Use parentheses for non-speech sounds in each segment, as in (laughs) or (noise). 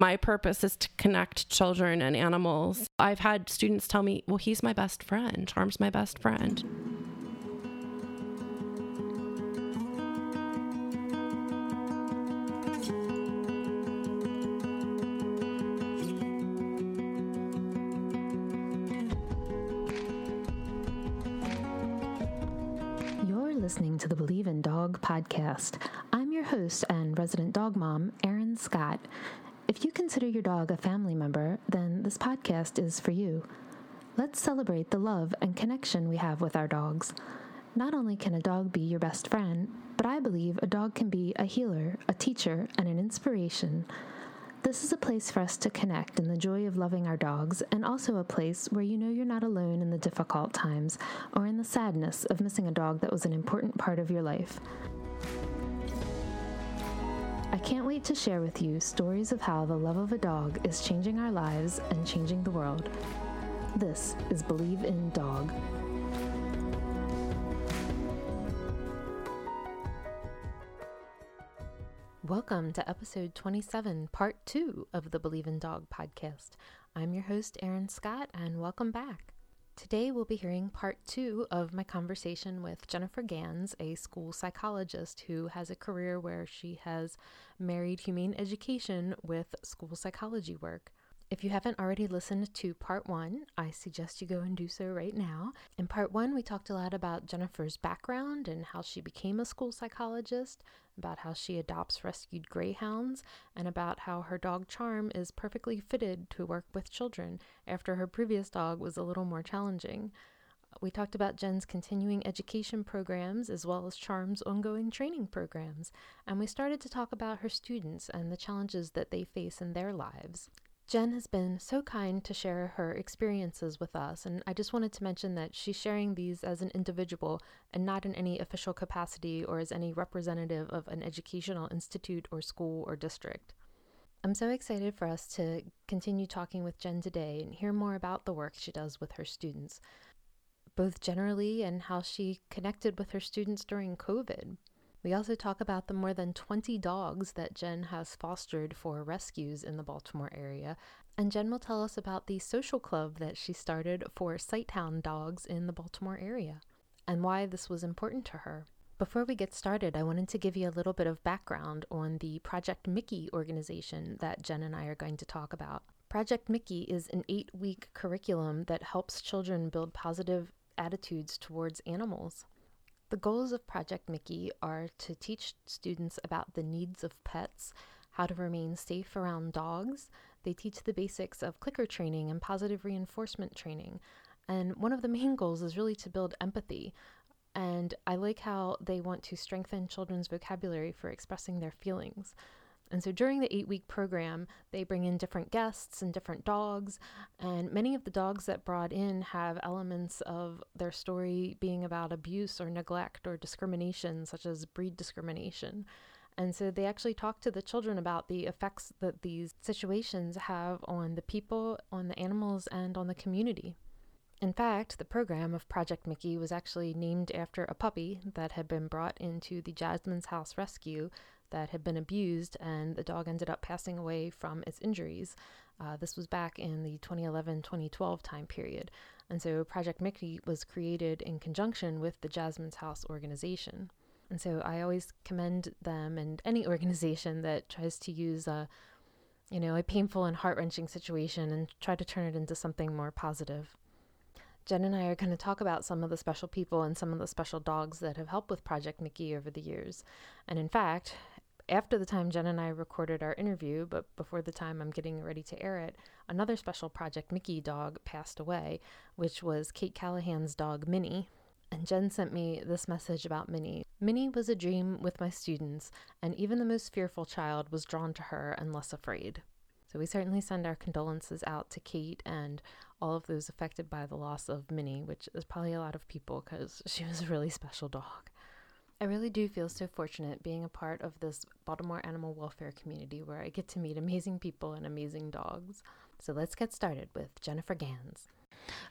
My purpose is to connect children and animals. I've had students tell me, well, he's my best friend. Charm's my best friend. You're listening to the Believe in Dog podcast. I'm your host and resident dog mom, Erin Scott. If you consider your dog a family member, then this podcast is for you. Let's celebrate the love and connection we have with our dogs. Not only can a dog be your best friend, but I believe a dog can be a healer, a teacher, and an inspiration. This is a place for us to connect in the joy of loving our dogs, and also a place where you know you're not alone in the difficult times or in the sadness of missing a dog that was an important part of your life. I can't wait to share with you stories of how the love of a dog is changing our lives and changing the world. This is Believe in Dog. Welcome to episode 27, part two of the Believe in Dog podcast. I'm your host, Erin Scott, and welcome back. Today, we'll be hearing part two of my conversation with Jennifer Gans, a school psychologist who has a career where she has married humane education with school psychology work. If you haven't already listened to part one, I suggest you go and do so right now. In part one, we talked a lot about Jennifer's background and how she became a school psychologist, about how she adopts rescued greyhounds, and about how her dog Charm is perfectly fitted to work with children after her previous dog was a little more challenging. We talked about Jen's continuing education programs as well as Charm's ongoing training programs, and we started to talk about her students and the challenges that they face in their lives. Jen has been so kind to share her experiences with us, and I just wanted to mention that she's sharing these as an individual and not in any official capacity or as any representative of an educational institute or school or district. I'm so excited for us to continue talking with Jen today and hear more about the work she does with her students, both generally and how she connected with her students during COVID. We also talk about the more than 20 dogs that Jen has fostered for rescues in the Baltimore area. And Jen will tell us about the social club that she started for Sighthound dogs in the Baltimore area and why this was important to her. Before we get started, I wanted to give you a little bit of background on the Project Mickey organization that Jen and I are going to talk about. Project Mickey is an eight week curriculum that helps children build positive attitudes towards animals. The goals of Project Mickey are to teach students about the needs of pets, how to remain safe around dogs. They teach the basics of clicker training and positive reinforcement training. And one of the main (laughs) goals is really to build empathy. And I like how they want to strengthen children's vocabulary for expressing their feelings. And so during the eight week program, they bring in different guests and different dogs. And many of the dogs that brought in have elements of their story being about abuse or neglect or discrimination, such as breed discrimination. And so they actually talk to the children about the effects that these situations have on the people, on the animals, and on the community. In fact, the program of Project Mickey was actually named after a puppy that had been brought into the Jasmine's House Rescue that had been abused, and the dog ended up passing away from its injuries. Uh, this was back in the 2011 2012 time period. And so Project Mickey was created in conjunction with the Jasmine's House organization. And so I always commend them and any (laughs) organization that tries to use a, you know, a painful and heart wrenching situation and try to turn it into something more positive. Jen and I are going to talk about some of the special people and some of the special dogs that have helped with Project Mickey over the years. And in fact, after the time Jen and I recorded our interview, but before the time I'm getting ready to air it, another special Project Mickey dog passed away, which was Kate Callahan's dog Minnie. And Jen sent me this message about Minnie. Minnie was a dream with my students, and even the most fearful child was drawn to her and less afraid. So we certainly send our condolences out to Kate and all of those affected by the loss of Minnie, which is probably a lot of people because she was a really special dog. I really do feel so fortunate being a part of this Baltimore animal welfare community where I get to meet amazing people and amazing dogs. So let's get started with Jennifer Gans.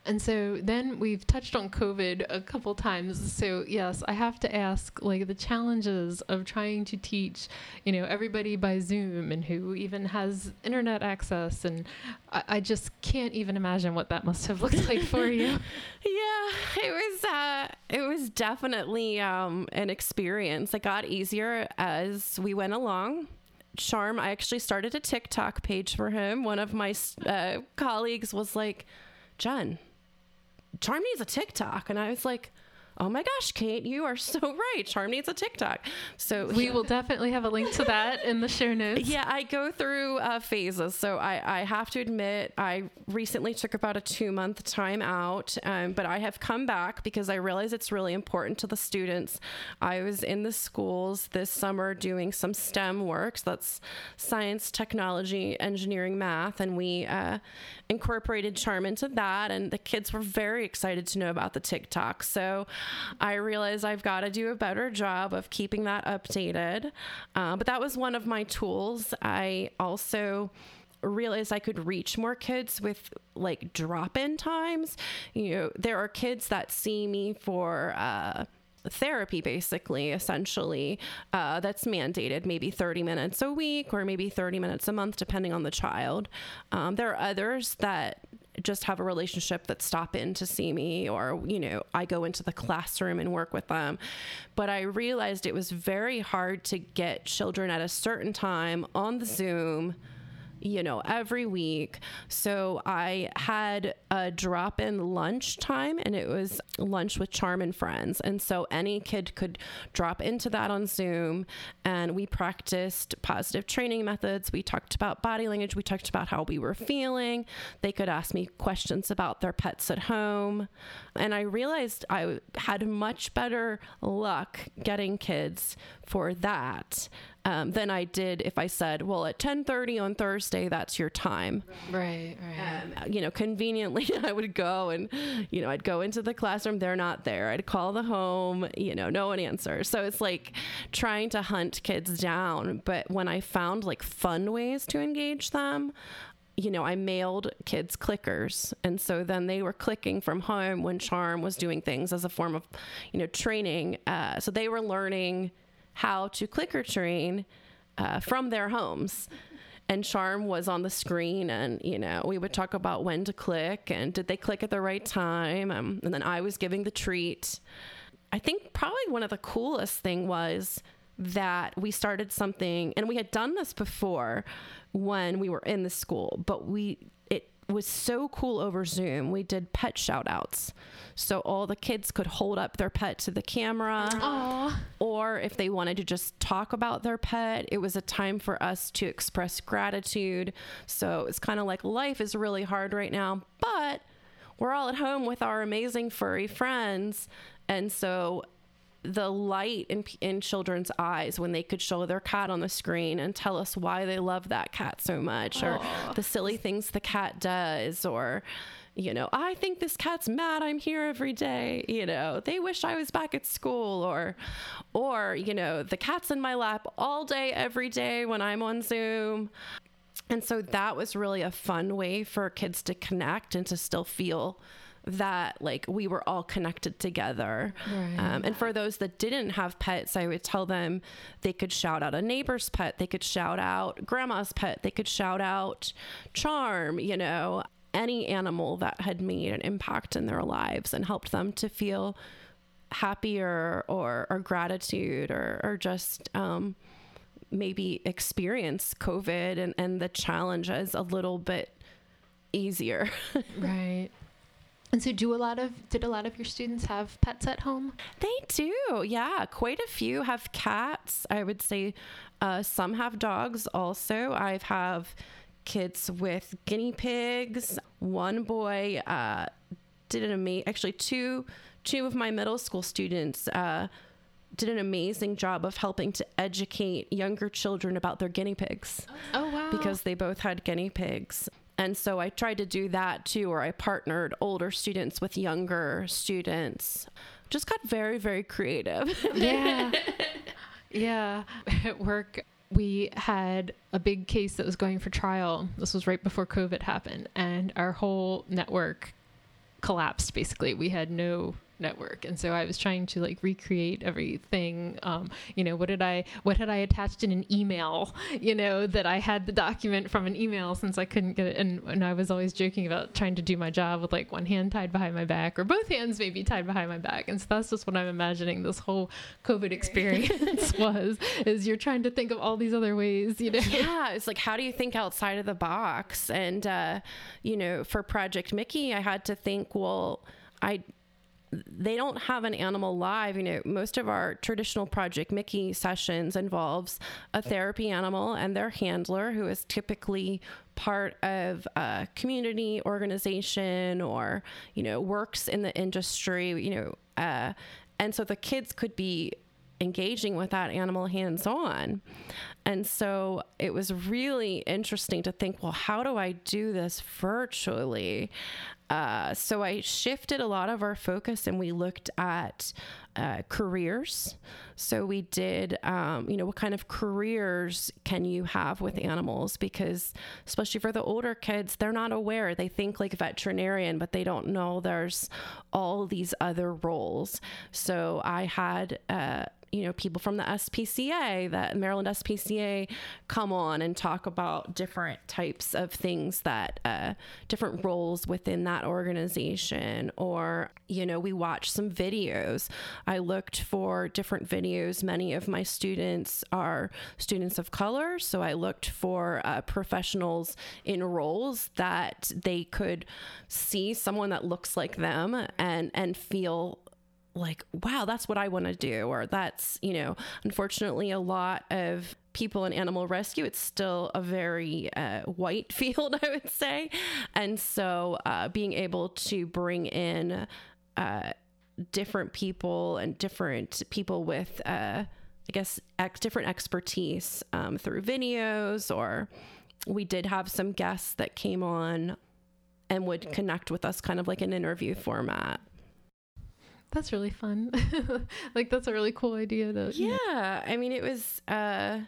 And so then we've touched on COVID a couple times. So yes, I have to ask like the challenges of trying to teach, you know, everybody by Zoom and who even has internet access. And I, I just can't even imagine what that must have looked like for you. (laughs) yeah, it was uh it was definitely um an experience. It got easier as we went along. Charm, I actually started a TikTok page for him. One of my uh, colleagues was like, Jen, Charm needs a TikTok. And I was like, oh my gosh, Kate, you are so (laughs) right. Charm needs a TikTok. So we will definitely have a link to that in the show (laughs) notes. Yeah, I go through uh, phases. So I, I have to admit, I recently took about a two month time out, um, but I have come back because I realize it's really important to the students. I was in the schools this summer doing some STEM works that's science, technology, engineering, math, and we uh, incorporated Charm into that. And the kids were very excited to know about the TikTok. So I realized I've got to do a better job of keeping that updated. Uh, but that was one of my tools. I also realized I could reach more kids with like drop in times. You know, there are kids that see me for, uh, therapy basically essentially uh, that's mandated maybe 30 minutes a week or maybe 30 minutes a month depending on the child um, there are others that just have a relationship that stop in to see me or you know i go into the classroom and work with them. But i realized it was very hard to get children at a certain time on the zoom you know, every week. So I had a drop in lunch time and it was lunch with Charm and Friends. And so any kid could drop into that on Zoom and we practiced positive training methods. We talked about body language. We talked about how we were feeling. They could ask me questions about their pets at home. And I realized I had much better luck getting kids for that um, than I did if I said, well, at 10:30 on Thursday, that's your time. Right, right. Um, you know, conveniently, (laughs) I would go and, you know, I'd go into the classroom. They're not there. I'd call the home. You know, no one answers. So it's like trying to hunt kids down. But when I found like fun ways to engage them, you know, I mailed kids clickers. And so then they were clicking from home when Charm was doing things as a form of, you know, training. Uh, so they were learning how to clicker train uh, from their homes. And Charm was on the screen, and you know, we would talk about when to click and did they click at the right time. Um, and then I was giving the treat. I think probably one of the coolest thing was that we started something, and we had done this before when we were in the school, but we was so cool over Zoom. We did pet shout outs. So all the kids could hold up their pet to the camera. Aww. Or if they wanted to just talk about their pet, it was a time for us to express gratitude. So it's kind of like life is really hard right now, but we're all at home with our amazing furry friends. And so the light in, in children's eyes when they could show their cat on the screen and tell us why they love that cat so much or the silly things the cat does or you know i think this cat's mad i'm here every day you know they wish i was back at school or or you know the cat's in my lap all day every day when i'm on zoom. And so that was really a fun way for kids to connect and to still feel that like we were all connected together. Right. Um, and for those that didn't have pets, I would tell them they could shout out a neighbor's pet, they could shout out grandma's pet, they could shout out charm, you know, any animal that had made an impact in their lives and helped them to feel happier or, or gratitude or, or just um, maybe experience COVID and, and the challenges a little bit easier. (laughs) right. And so, do a lot of did a lot of your students have pets at home? They do, yeah. Quite a few have cats. I would say uh, some have dogs. Also, I have kids with guinea pigs. One boy uh, did an amazing. Actually, two two of my middle school students. Uh, did an amazing job of helping to educate younger children about their guinea pigs. Oh, wow. Because they both had guinea pigs. And so I tried to do that too, where I partnered older students with younger students. Just got very, very creative. (laughs) yeah. Yeah. (laughs) At work, we had a big case that was going for trial. This was right before COVID happened. And our whole network collapsed basically. We had no network. And so i was trying to like recreate everything um, you know what did i what had i attached in an email you know that i had the document from an email since i couldn't get it. And, and i was always joking about trying to do my job with like one hand tied behind my back or both hands maybe tied behind my back. And so that's just what i'm imagining this whole covid experience (laughs) was is you're trying to think of all these other ways you know? Yeah it's like how do you think outside of the box? And uh, you know for project mickey i had to think well I they don't have an animal live. You know, most of our traditional Project Mickey sessions involves a therapy animal and their handler, who is typically part of a community organization or you know works in the industry. You know, uh, and so the kids could be engaging with that animal hands on. And so it was really interesting to think, well, how do I do this virtually? Uh, so I shifted a lot of our focus and we looked at uh, careers. So we did, um, you know, what kind of careers can you have with animals? Because especially for the older kids, they're not aware. They think like veterinarian, but they don't know there's all these other roles. So I had, uh, you know people from the SPCA, that Maryland SPCA, come on and talk about different types of things that uh, different roles within that organization. Or you know, we watch some videos. I looked for different videos. Many of my students are students of color, so I looked for uh, professionals in roles that they could see someone that looks like them and and feel like, wow, that's what I want to do. Or that's, you know, unfortunately, a lot of people in animal rescue, it's still a very uh, white (laughs) field, I would say. And so uh, being able to bring in uh, different people and different people with, uh, I guess, ex- different expertise um, through videos, or we did have some guests that came on and would connect with us kind of like an interview format. That's really fun. (laughs) like that's a really cool idea to Yeah. I mean it was uh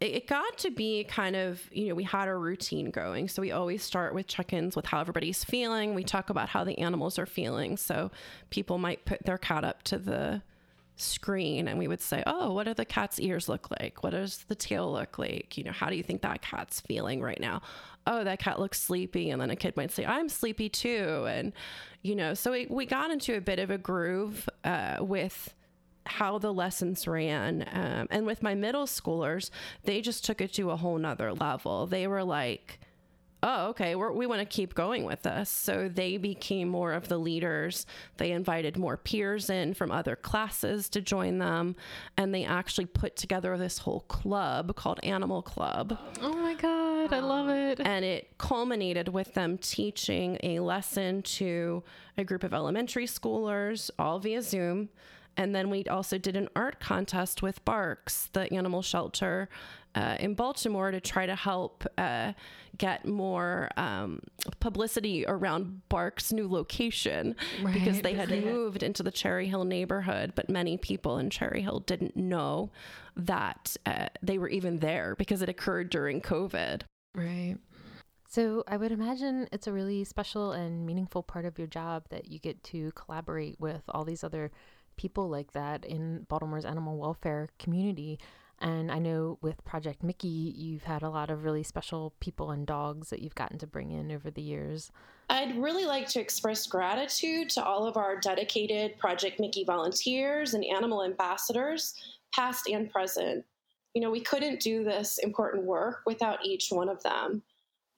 it, got to be kind of, you know, we had a routine going. So we always start with check ins with how everybody's feeling. We talk about how the animals are feeling. So people might put their cat up to the screen and we would say, Oh, what do the cat's ears look like? What does the tail look like? You know, how do you think that cat's feeling right now? Oh, that cat looks sleepy. And then a kid might say, I'm sleepy too. And, you know, so we, we got into a bit of a groove uh, with how the lessons ran. Um, and with my middle schoolers, they just took it to a whole nother level. They were like, oh, okay, We're, we want to keep going with this. So they became more of the leaders. They invited more peers in from other classes to join them. And they actually put together this whole club called Animal Club. Oh my God, I love it. And it culminated with them teaching a lesson to a group of elementary schoolers, all via Zoom. And then we also did an art contest with BARCS, the animal shelter uh, in Baltimore, to try to help uh, get more um, publicity around BARCS' new location right. because they had moved into the Cherry Hill neighborhood, but many people in Cherry Hill didn't know that uh, they were even there because it occurred during COVID. Right. So I would imagine it's a really special and meaningful part of your job that you get to collaborate with all these other people like that in Baltimore's animal welfare community. And I know with Project Mickey, you've had a lot of really special people and dogs that you've gotten to bring in over the years. I'd really like to express gratitude to all of our dedicated Project Mickey volunteers and animal ambassadors, past and present. You know, we couldn't do this important work without each one of them.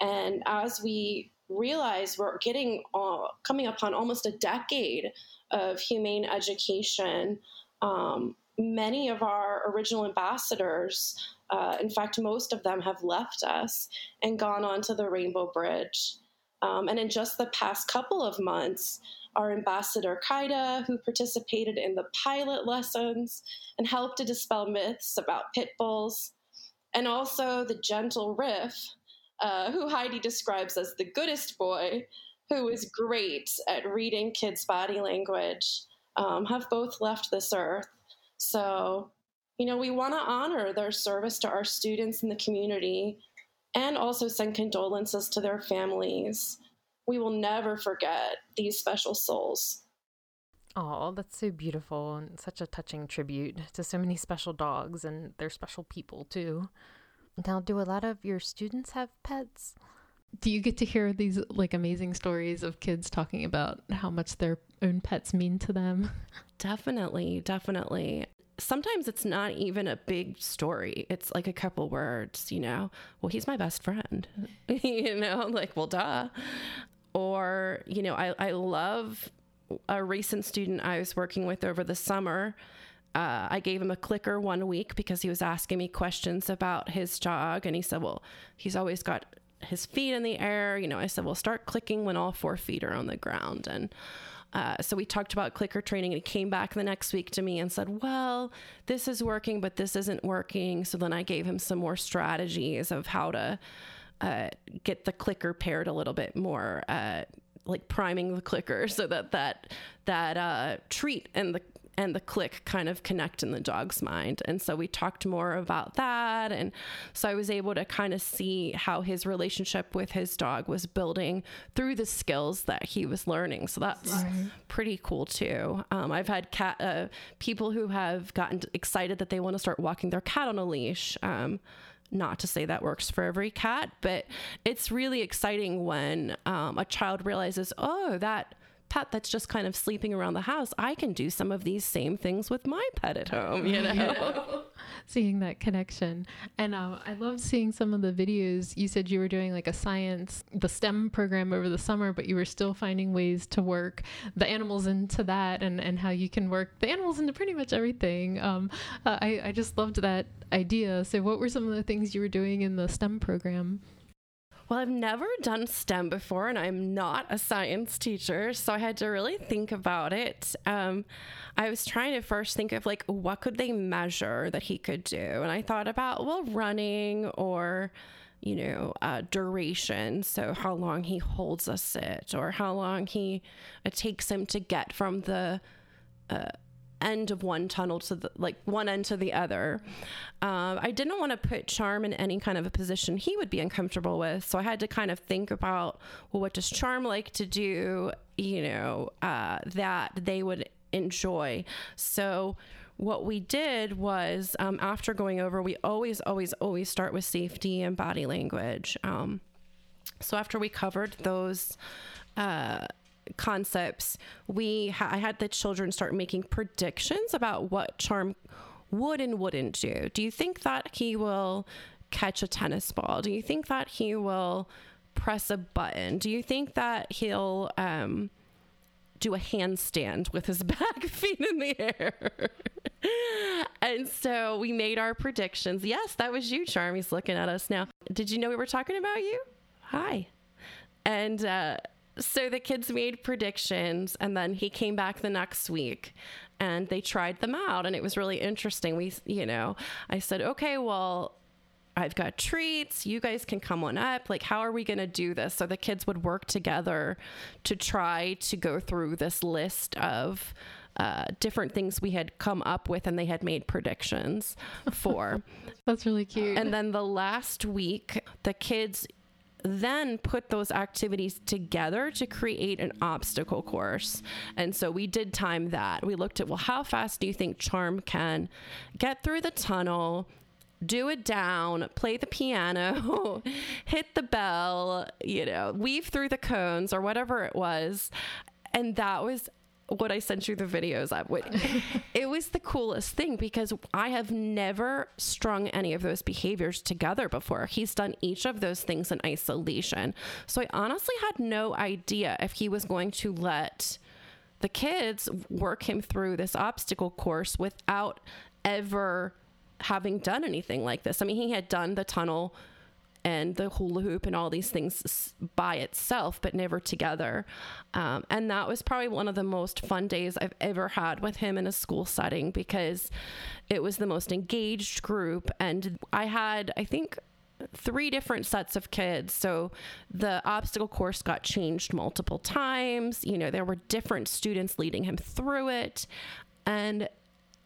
And as we realize we're getting uh, coming upon almost a decade of humane education, um, many of our original ambassadors, uh, in fact, most of them have left us and gone on to the Rainbow Bridge. Um, and in just the past couple of months, our ambassador Kaida, who participated in the pilot lessons and helped to dispel myths about pit bulls, and also the gentle Riff, uh, who Heidi describes as the goodest boy, who is great at reading kids' body language, um, have both left this earth. So, you know, we want to honor their service to our students in the community and also send condolences to their families. we will never forget these special souls. Oh, that's so beautiful and such a touching tribute to so many special dogs and their special people too. Now, do a lot of your students have pets? Do you get to hear these like amazing stories of kids talking about how much their own pets mean to them? Definitely, definitely. Sometimes it's not even a big story. It's like a couple words, you know. Well, he's my best friend. (laughs) you know, like, well, duh. Or, you know, I, I love a recent student I was working with over the summer. Uh, I gave him a clicker one week because he was asking me questions about his dog. And he said, Well, he's always got his feet in the air. You know, I said, Well, start clicking when all four feet are on the ground. And uh, so we talked about clicker training, and he came back the next week to me and said, Well, this is working, but this isn't working. So then I gave him some more strategies of how to uh, get the clicker paired a little bit more. Uh, like priming the clicker so that that that uh, treat and the and the click kind of connect in the dog's mind. And so we talked more about that. And so I was able to kind of see how his relationship with his dog was building through the skills that he was learning. So that's right. pretty cool too. Um, I've had cat uh, people who have gotten excited that they want to start walking their cat on a leash. Um, not to say that works for every cat, but it's really exciting when um, a child realizes, oh, that pet that's just kind of sleeping around the house, I can do some of these same things with my pet at home, you know? (laughs) seeing that connection. And um, I love seeing some of the videos. You said you were doing like a science, the STEM program over the summer, but you were still finding ways to work the animals into that and, and how you can work the animals into pretty much everything. Um, uh, I, I just loved that idea. So, what were some of the things you were doing in the STEM program? Well, I've never done STEM before, and I'm not a science teacher, so I had to really think about it. Um, I was trying to first think of like what could they measure that he could do, and I thought about well, running or you know, uh, duration. So, how long he holds a sit, or how long he it takes him to get from the uh, end of one tunnel to the like one end to the other. Um, I didn't want to put Charm in any kind of a position he would be uncomfortable with, so I had to kind of think about well, what does Charm like to do? You know, uh, that they would enjoy. So what we did was um, after going over, we always, always, always start with safety and body language. Um, so after we covered those. Uh, concepts, we ha- I had the children start making predictions about what Charm would and wouldn't do. Do you think that he will catch a tennis ball? Do you think that he will press a button? Do you think that he'll um, do a handstand with his (laughs) back feet in the air? (laughs) and so we made our predictions. Yes, that was you, Charm. He's looking at us now. Did you know we were talking about you? Hi. And uh, so the kids made predictions and then he came back the next week and they tried them out and it was really interesting we you know i said okay well I've got treats. You guys can come on up. Like, how are we going to do this? So the kids would work together to try to go through this list of uh, different things we had come up with and they had made predictions for. (laughs) That's really cute. And then the last week, the kids then put those activities together to create an obstacle course. And so we did time that. We looked at, well, how fast do you think Charm can get through the tunnel? do it down, play the piano, (laughs) hit the bell, you know, weave through the cones or whatever it was. And that was what I sent you the videos of. (laughs) it was the coolest thing because I have never strung any of those behaviors together before. He's done each of those things in isolation. So I honestly had no idea if he was going to let the kids work him through this obstacle course without ever having done anything like this. I mean, he had done the tunnel and the hula hoop and all these things by itself, but never together. Um, and that was probably one of the most fun days I've ever had with him in a school setting because it was the most engaged group. And I had, I think, three different sets of kids. So the obstacle course got changed multiple times. You know, there were different students leading him through it. And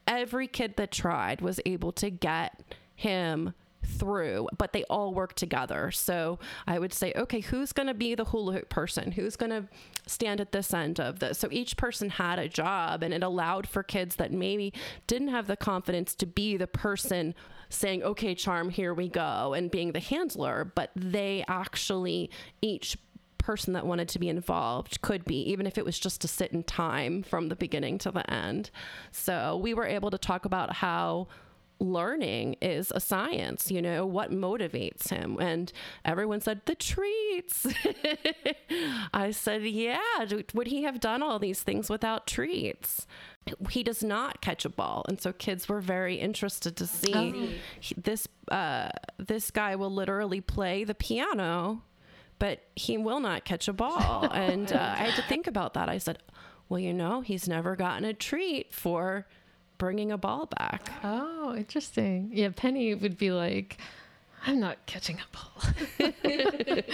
every kid that tried was able to get him through, but they all work together. So I would say, okay, who's going to be the hula hoop person? Who's going to stand at this end of this? So each person had a job, and it allowed for kids that maybe didn't have the confidence to be the person saying, okay, charm, here we go, and being the handler, but they actually each person that wanted to be involved could be, even if it was just to sit in time from the beginning to the end. So we were able to talk about how learning is a science, you know, what motivates him. And everyone said, the treats. (laughs) I said, yeah, would he have done all these things without treats? He does not catch a ball. And so kids were very interested to see oh. he, this, uh, this guy will literally play the piano, but he will not catch a ball. (laughs) and uh, I had to think about that. I said, well, you know, he's never gotten a treat for bringing a ball back. Oh, interesting. Yeah, Penny would be like, I'm not catching a ball.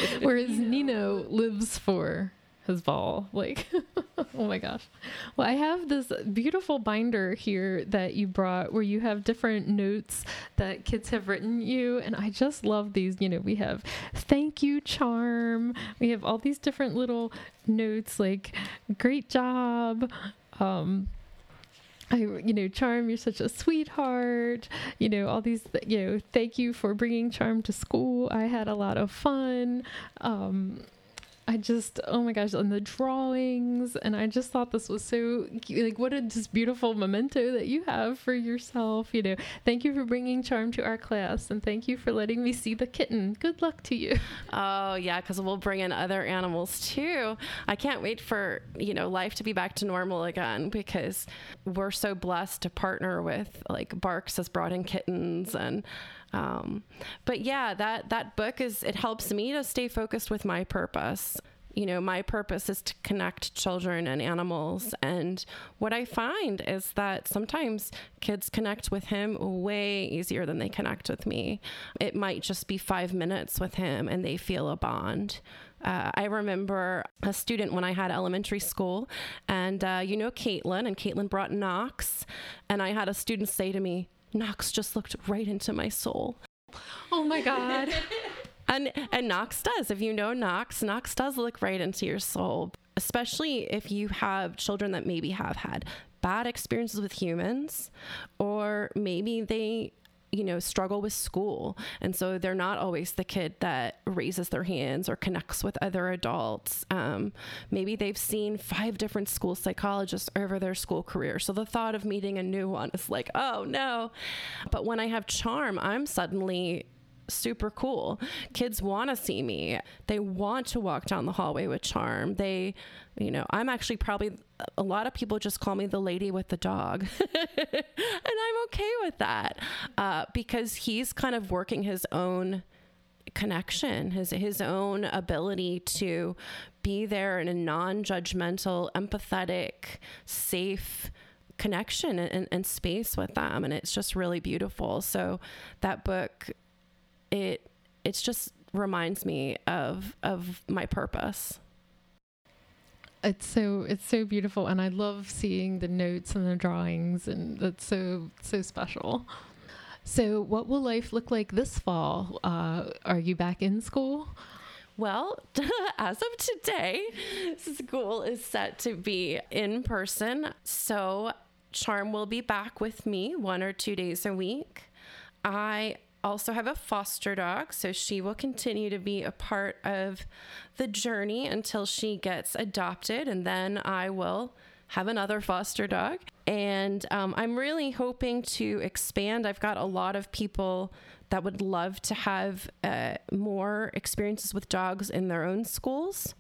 (laughs) Whereas Nino lives for his ball. Like, (laughs) oh my gosh. Well, I have this beautiful binder here that you brought where you have different notes that kids have written you. And I just love these. You know, we have thank you, charm. We have all these different little notes like great job. Um, I, you know, Charm, you're such a sweetheart. You know, all these, you know, thank you for bringing Charm to school. I had a lot of fun. Um, I just, oh my gosh, and the drawings. And I just thought this was so, like, what a just beautiful memento that you have for yourself. You know, thank you for bringing Charm to our class and thank you for letting me see the kitten. Good luck to you. (laughs) Oh, yeah, because we'll bring in other animals too. I can't wait for, you know, life to be back to normal again because we're so blessed to partner with, like, BARCS has brought in kittens and, um, but yeah, that that book is it helps me to stay focused with my purpose. You know, my purpose is to connect children and animals. And what I find is that sometimes kids connect with him way easier than they connect with me. It might just be five minutes with him and they feel a bond. Uh, I remember a student when I had elementary school, and uh, you know Caitlin, and Caitlin brought Knox, and I had a student say to me, Knox just looked right into my soul. Oh my God. (laughs) and and Knox does. If you know Knox, Knox does look right into your soul, especially if you have children that maybe have had bad experiences with humans or maybe they you know, struggle with school. And so they're not always the kid that raises their hands or connects with other adults. Um, maybe they've seen five different school psychologists over their school career. So the thought of meeting a new one is like, oh no. But when I have charm, I'm suddenly super cool. Kids want to see me. They want to walk down the hallway with charm. They, you know, I'm actually probably a lot of people just call me the lady with the dog. (laughs) and I'm okay with that uh, because he's kind of working his own connection, his his own ability to be there in a non-judgmental, empathetic, safe connection and, and, space with them and it's just really beautiful so that book it it's just reminds me of of my purpose it's so it's so beautiful and i love seeing the notes and the drawings and that's so so special so what will life look like this fall uh, are you back in school well, (laughs) as of today, school is set to be in person. So, Charm will be back with me one or two days a week. I also have a foster dog, so she will continue to be a part of the journey until she gets adopted, and then I will have another foster dog. And um, I'm really hoping to expand. I've got a lot of people that would love to have uh, more experiences with dogs in their own schools.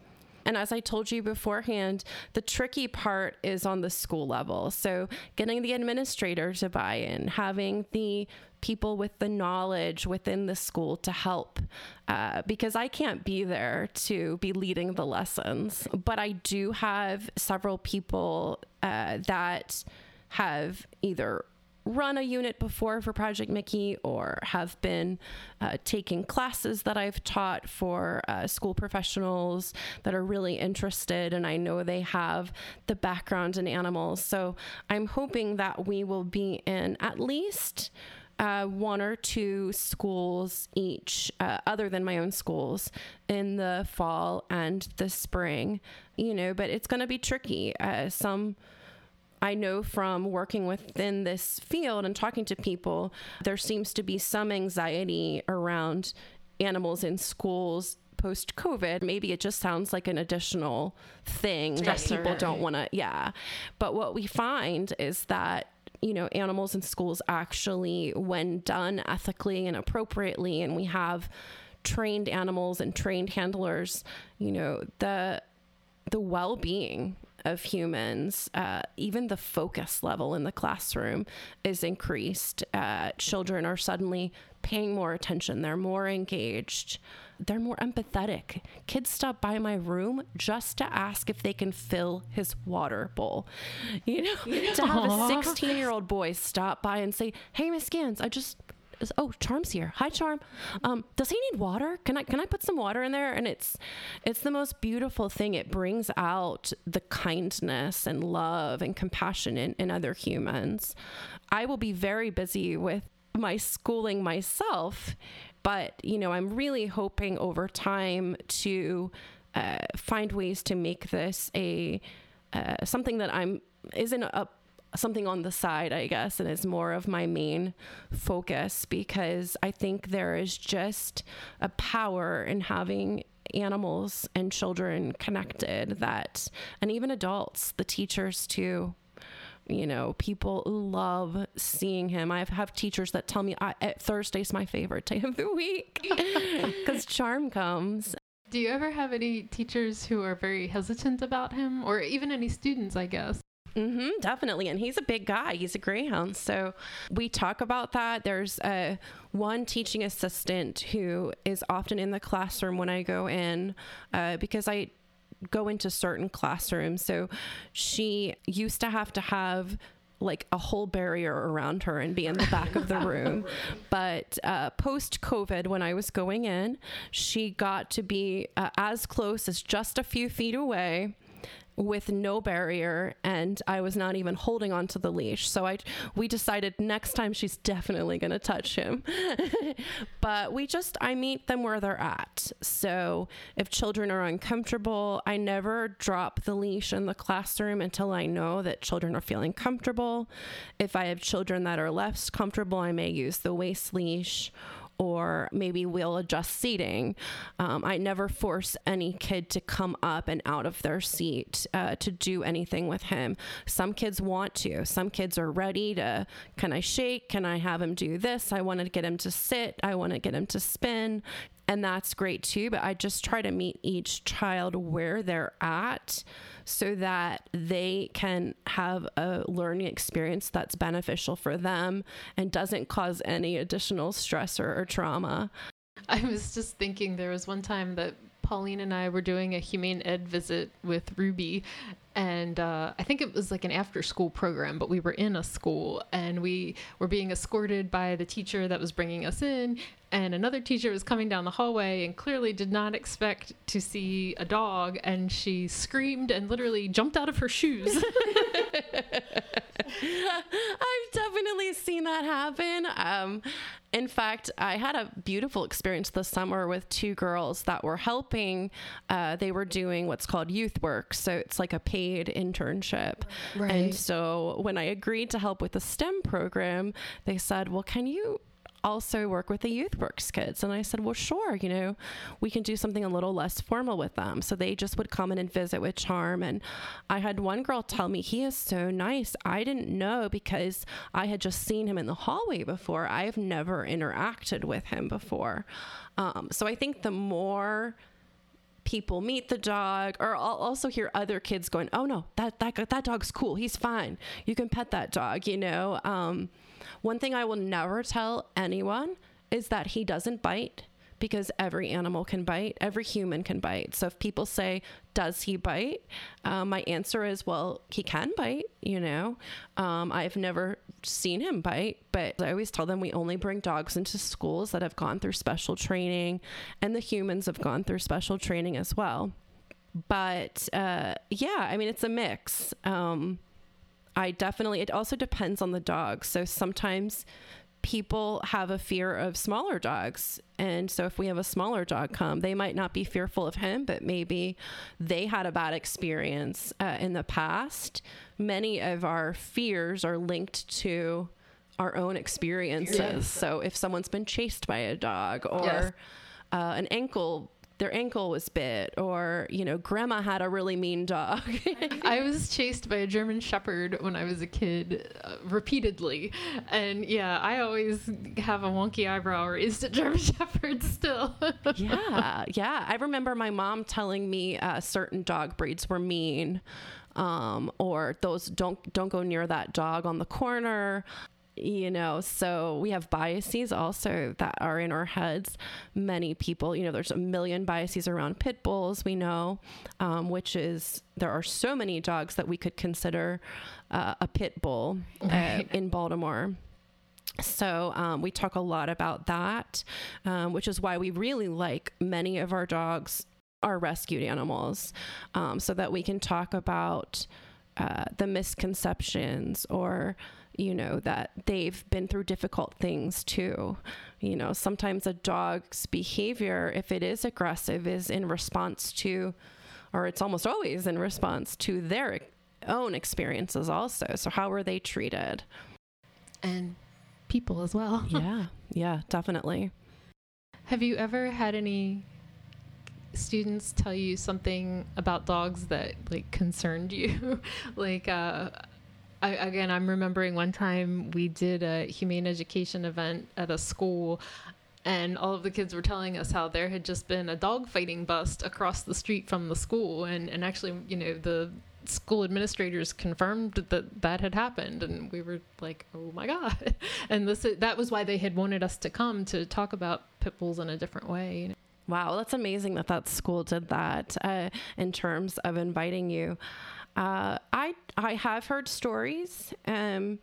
And as I told you beforehand, the tricky part is on the school level. So, getting the administrator to buy in, having the people with the knowledge within the school to help uh, because I can't be there to be leading the lessons. But I do have several people uh, that have either run a unit before for Project Mickey or have been uh, taking classes that I've taught for uh, school professionals that are really interested. And I know they have the background in animals. So I'm hoping that we will be in at least uh, one or two schools each, uh, other than my own schools, in the fall and the spring. You know, but it's going to be tricky. Uh, some. I know from working within this field and talking to people, there seems to be some anxiety around animals in schools post COVID. Maybe it just sounds like an additional thing that people don't want to, yeah. But what we find is that you know animals in schools actually when done ethically and appropriately and we have trained animals and trained handlers you know the the well-being of humans uh, even the focus level in the classroom is increased uh, children are suddenly paying more attention they're more engaged they're more empathetic. Kids stop by my room just to ask if they can fill his water bowl. You know, (laughs) to have a 16 year old boy stop by and say, Hey, Miss Gans, I just oh charm's here. Hi charm. Um, does he need water? Can i can i put some water in there? And it's it's the most beautiful thing. It brings out the kindness and love and compassion in, in other humans. I will be very busy with my schooling myself but, you know, I'm really hoping over time to uh, find ways to make this a uh, something that I'm isn't a something on the side, I guess, and is more of my main focus because I think there is just a power in having animals and children connected that, and even adults, the teachers too, you know, people love seeing him. I have teachers that tell me I, eh, Thursday's my favorite day of the week (laughs) because Charm comes. Do you ever have any teachers who are very hesitant about him, or even any students, I guess? Mm-hmm, definitely. And he's a big guy. He's a greyhound. So we talk about that. There's a one teaching assistant who is often in the classroom when I go in uh, because I go into certain classrooms. So she used to have to have like a whole barrier around her and be in the back of the (laughs) room. But uh, post COVID, when I was going in, she got to be uh, as close as just a few feet away with no barrier and I was not even holding onto the leash. So I we decided next time she's definitely going to touch him. (laughs) but we just I meet them where they're at. So if children are uncomfortable, I never drop the leash in the classroom until I know that children are feeling comfortable. If I have children that are less comfortable, I may use the waist leash or maybe we'll adjust seating. Um, I never force any kid to come up and out of their seat uh, to do anything with him. Some kids want to. Some kids are ready to, can I shake? Can I have him do this? I want to get him to sit. I want to get him to spin. And that's great too. But I just try to meet each child where they're at so that they can have a learning experience that's beneficial for them and doesn't cause any additional stress or, trauma. I was just thinking there was one time that Pauline and I were doing a humane ed visit with Ruby, and uh, I think it was like an after school program, but we were in a school and we were being escorted by the teacher that was bringing us in. And another teacher was coming down the hallway and clearly did not expect to see a dog. And she screamed and literally jumped out of her shoes. (laughs) (laughs) I've definitely seen that happen. Um, in fact, I had a beautiful experience this summer with two girls that were helping. Uh, they were doing what's called youth work. So it's like a paid internship. Right. And so when I agreed to help with the STEM program, they said, Well, can you also work with the youth works kids. And i said well sure you know we can do something a little less formal with them. So they just would come in and visit with charm. And i had one girl tell me he is so nice. I didn't know because i had just seen him in the hallway before. I've never interacted with him before. Um, so i think the more people meet the dog or I'll also hear other kids going oh no that that that dog's cool. He's fine. You can pet that dog you know? Um, one thing I will never tell anyone is that he doesn't bite because every animal can bite, every human can bite. So if people say, Does he bite? Um, my answer is, Well, he can bite, you know. Um, I've never seen him bite, but I always tell them we only bring dogs into schools that have gone through special training, and the humans have gone through special training as well. But uh, yeah, I mean, it's a mix. Um, I definitely, it also depends on the dog. So sometimes people have a fear of smaller dogs. And so if we have a smaller dog come, they might not be fearful of him, but maybe they had a bad experience uh, in the past. Many of our fears are linked to our own experiences. Yeah. So if someone's been chased by a dog or yes. uh, an ankle their ankle was bit or you know grandma had a really mean dog. I was chased by a german shepherd when i was a kid uh, repeatedly. And yeah i always have a wonky eyebrow raised at german (laughs) shepherds still. Yeah yeah. I remember my mom telling me uh, certain dog breeds were mean um, or those don't don't go near that dog on the corner you know so we have biases also that are in our heads. Many people you know there's a million biases around pit bulls we know um, which is there are so many dogs that we could consider uh, a pit bull uh, in baltimore. So um, we talk a lot about that um, which is why we really like many of our dogs are rescued animals um, so that we can talk about uh, the misconceptions or you know, that they've been through difficult things too. You know, sometimes a dog's behavior, if it is aggressive, is in response to, or it's almost always in response to their own experiences also. So, how were they treated? And people as well. (laughs) yeah, yeah, definitely. Have you ever had any students tell you something about dogs that like concerned you (laughs) like uh I, again, I'm remembering one time we did a humane education event at a school, and all of the kids were telling us how there had just been a dog fighting bust across the street from the school, and and actually, you know, the school administrators confirmed that that had happened and we were like oh my god. (laughs) And this that was why they had wanted us to come to talk about pit bulls in a different way wow that's amazing that that school did that uh, in terms of inviting you uh, I I have heard stories. Um,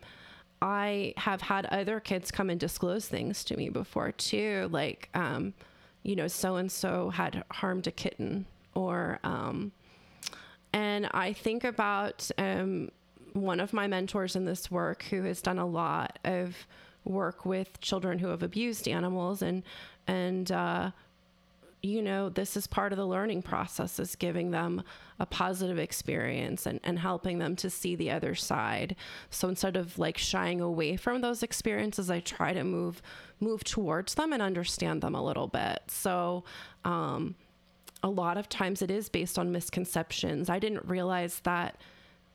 I have had other kids come and disclose things to me before too, like um, you know, so and so had harmed a kitten, or um, and I think about um, one of my mentors in this work who has done a lot of work with children who have abused animals and and uh, you know, this is part of the learning process is giving them a positive experience and, and helping them to see the other side. So instead of like shying away from those experiences, I try to move move towards them and understand them a little bit. So um, a lot of times it is based on misconceptions. I didn't realize that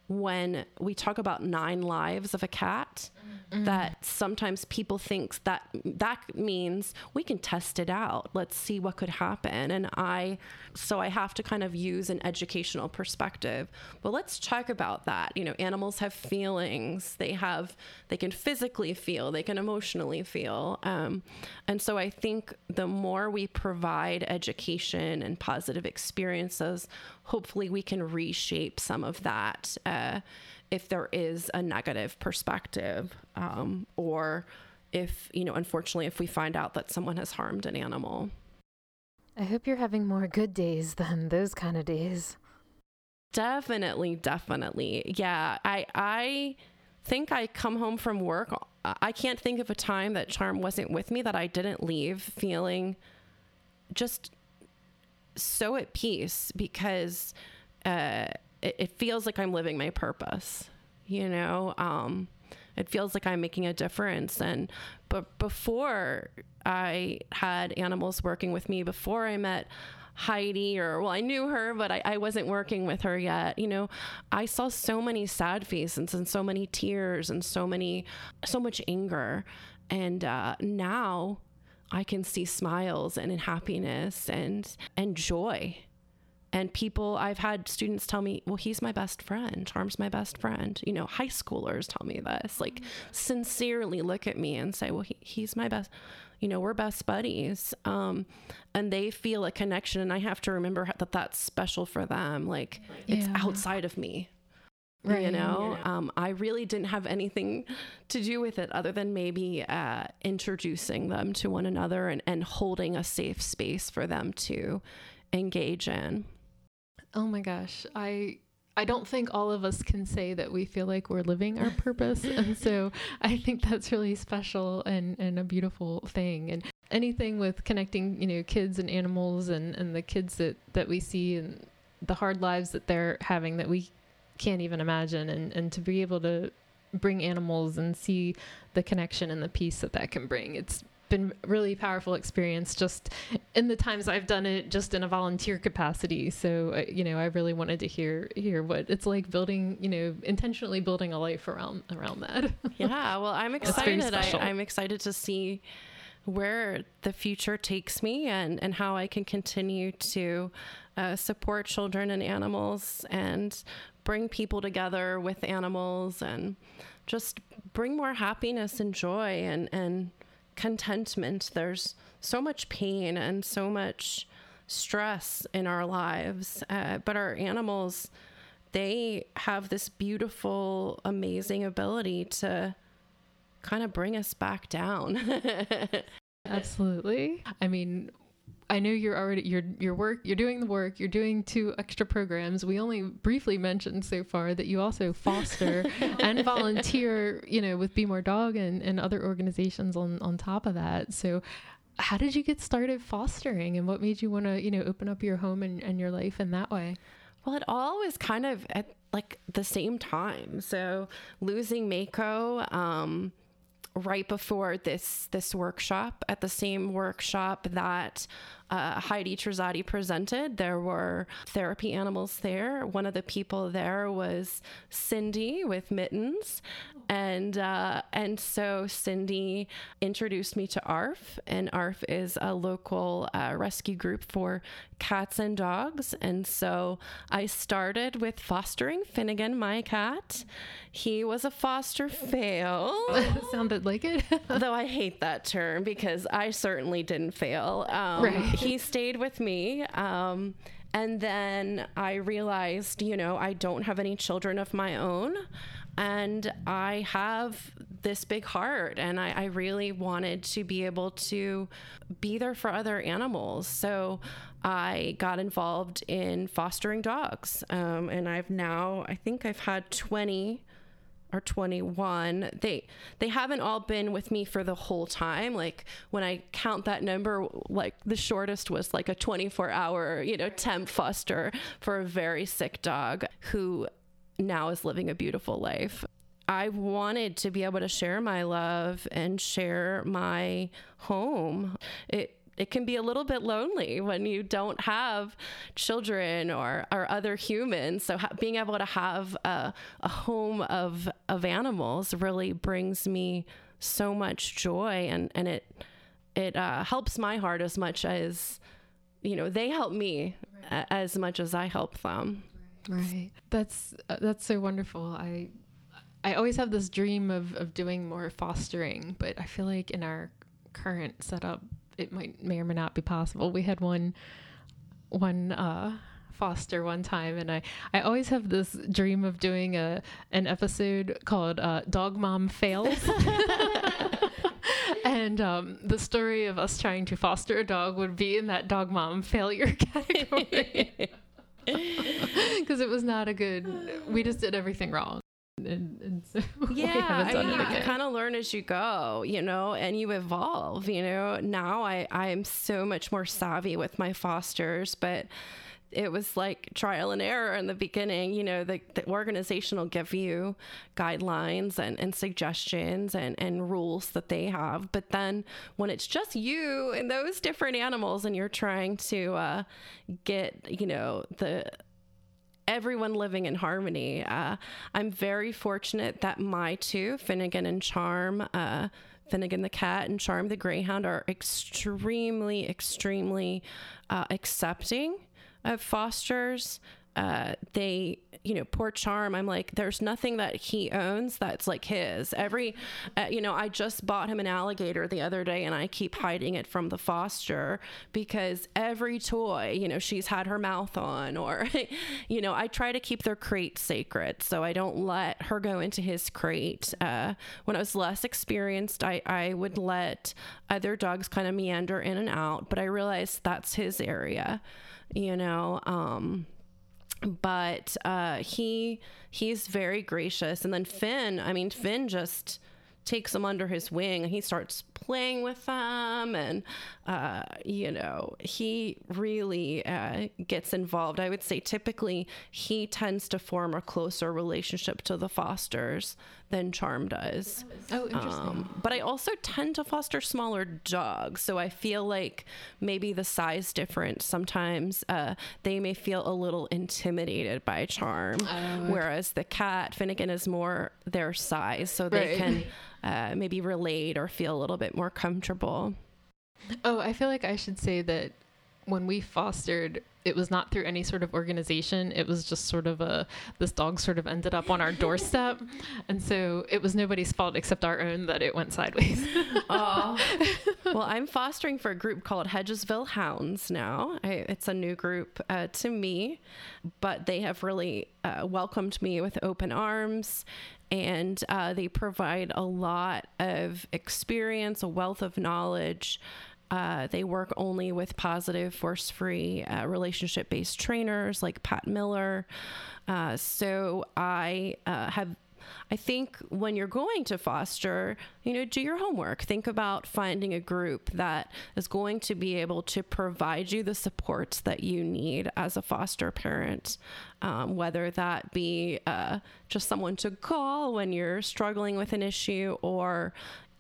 when we talk about nine lives of a cat mm-hmm. that sometimes people think that that means we can test it out. Let's see what could happen. And i so i have to kind of use an educational perspective. But let's talk about that. You know animals have feelings. They have they can physically feel. They can emotionally feel. Um, and so i think the more we provide education and positive experiences hopefully we can reshape some of that uh, if there is a negative perspective um, or if you know unfortunately if we find out that someone has harmed an animal. I hope you're having more good days than those kind of days. Definitely definitely. Yeah i i think i come home from work i can't think of a time that charm wasn't with me that i didn't leave feeling just so at peace because uh, it, it, feels like I'm living my purpose. You know, um, it feels like I'm making a difference. And but before I had animals working with me, before I met Heidi, or well, I knew her, but I, I wasn't working with her yet. You know, I saw so many sad faces and so many tears and so many, so much anger. And uh, now I can see smiles and happiness and and joy. And people, I've had students tell me, well, he's my best friend. Charm's my best friend. You know, high schoolers tell me this, like mm-hmm. sincerely look at me and say, well, he, he's my best, you know, we're best buddies. Um, and they feel a connection. And I have to remember that that's special for them. Like yeah. it's outside of me. Right. You know, yeah. um, I really didn't have anything to do with it other than maybe uh, introducing them to one another and, and holding a safe space for them to engage in. Oh my gosh. I I don't think all of us can say that we feel like we're living our purpose. and (laughs) so I think that's really special and, and a beautiful thing. And anything with connecting, you know, kids and animals and, and the kids that, that we see and the hard lives that they're having that we can't even imagine. And, and to be able to bring animals and see the connection and the peace that that can bring. It's been really powerful experience just in the times I've done it just in a volunteer capacity. So uh, you know, I really wanted to hear hear what it's like building, you know, intentionally building a life around around that. (laughs) yeah, well, I'm excited. I, I'm excited to see where the future takes me and and how I can continue to uh, support children and animals and bring people together with animals and just bring more happiness and joy and and contentment. There's so much pain and so much stress in our lives, uh, but our animals, they have this beautiful, amazing ability to kind of bring us back down. (laughs) Absolutely. I mean, I know you're already your your work you're doing the work you're doing two extra programs. We only briefly mentioned so far that you also foster (laughs) and volunteer, you know, with Be More Dog and, and other organizations on on top of that. So how did you get started fostering and what made you want to, you know, open up your home and, and your life in that way? Well, it all was kind of at like the same time. So losing Mako, um, right before this this workshop at the same workshop that uh, Heidi Trezati presented. There were therapy animals there. One of the people there was Cindy with mittens, and uh, and so Cindy introduced me to ARF, and ARF is a local uh, rescue group for cats and dogs. And so I started with fostering Finnegan, my cat. He was a foster fail. (laughs) Sounded like it. (laughs) Though I hate that term because I certainly didn't fail. Um, right he stayed with me. Um, and then I realized, you know, I don't have any children of my own. And I have this big heart, and I, I really wanted to be able to be there for other animals. So I got involved in fostering dogs. Um, and I've now, I think I've had 20 or 21 they they haven't all been with me for the whole time like when i count that number like the shortest was like a 24 hour you know temp foster for a very sick dog who now is living a beautiful life I wanted to be able to share my love and share my home. It it can be a little bit lonely when you don't have children or, or other humans. So ha- being able to have a, a home of, of animals really brings me so much joy and, and it, it uh, helps my heart as much as, you know, they help me right. a- as much as I help them. Right. That's, uh, that's so wonderful. I, I always have this dream of, of doing more fostering, but I feel like in our current setup, it might may or may not be possible. We had one one uh, foster one time, and I I always have this dream of doing a an episode called uh, Dog Mom Fails. (laughs) and um, the story of us trying to foster a dog would be in that dog mom failure (laughs) category (laughs) because it was not a good we just did everything wrong and, and so (laughs) yeah you kind of learn as you go you know and you evolve you know now i i am so much more savvy with my fosters but it was like trial and error in the beginning. You know, the, the organization will give you guidelines and, and suggestions and, and rules that they have. But then when it's just you and those different animals and you're trying to uh, get, you know, the everyone living in harmony. Uh, I'm very fortunate that my two, Finnegan and Charm, uh, Finnegan the cat and Charm the greyhound, are extremely, extremely uh, accepting of fosters. Uh, they you know, poor Charm, I'm like, there's nothing that he owns that's like his. Every, uh, you know, I just bought him an alligator the other day and I keep hiding it from the foster because every toy, you know, she's had her mouth on, or, (laughs) you know, I try to keep their crate sacred. So I don't let her go into his crate. Uh, when I was less experienced, I, I would let other dogs kind of meander in and out, but I realized that's his area, you know. Um, but uh, he he's very gracious. And then Finn, I mean, Finn just takes them under his wing and he starts playing with them and uh, you know he really uh, gets involved. I would say typically he tends to form a closer relationship to the fosters than charm does. Oh interesting. Um, but i also tend to foster smaller dogs so i feel like maybe the size difference sometimes uh, they may feel a little intimidated by charm oh, whereas the cat finnegan is more their size so they right. can uh, maybe relate or feel a little bit more comfortable. Oh, I feel like I should say that when we fostered, it was not through any sort of organization. It was just sort of a this dog sort of ended up on our doorstep, (laughs) and so it was nobody's fault except our own that it went sideways. oh, (laughs) well, I'm fostering for a group called Hedgesville Hounds now. I, it's a new group uh, to me, but they have really uh, welcomed me with open arms and uh, they provide a lot of experience, a wealth of knowledge. Uh, they work only with positive, force free, uh, relationship based trainers like Pat Miller. Uh, so I uh, have I think when you're going to foster, you know, do your homework. Think about finding a group that is going to be able to provide you the supports that you need as a foster parent, um, whether that be uh, just someone to call when you're struggling with an issue or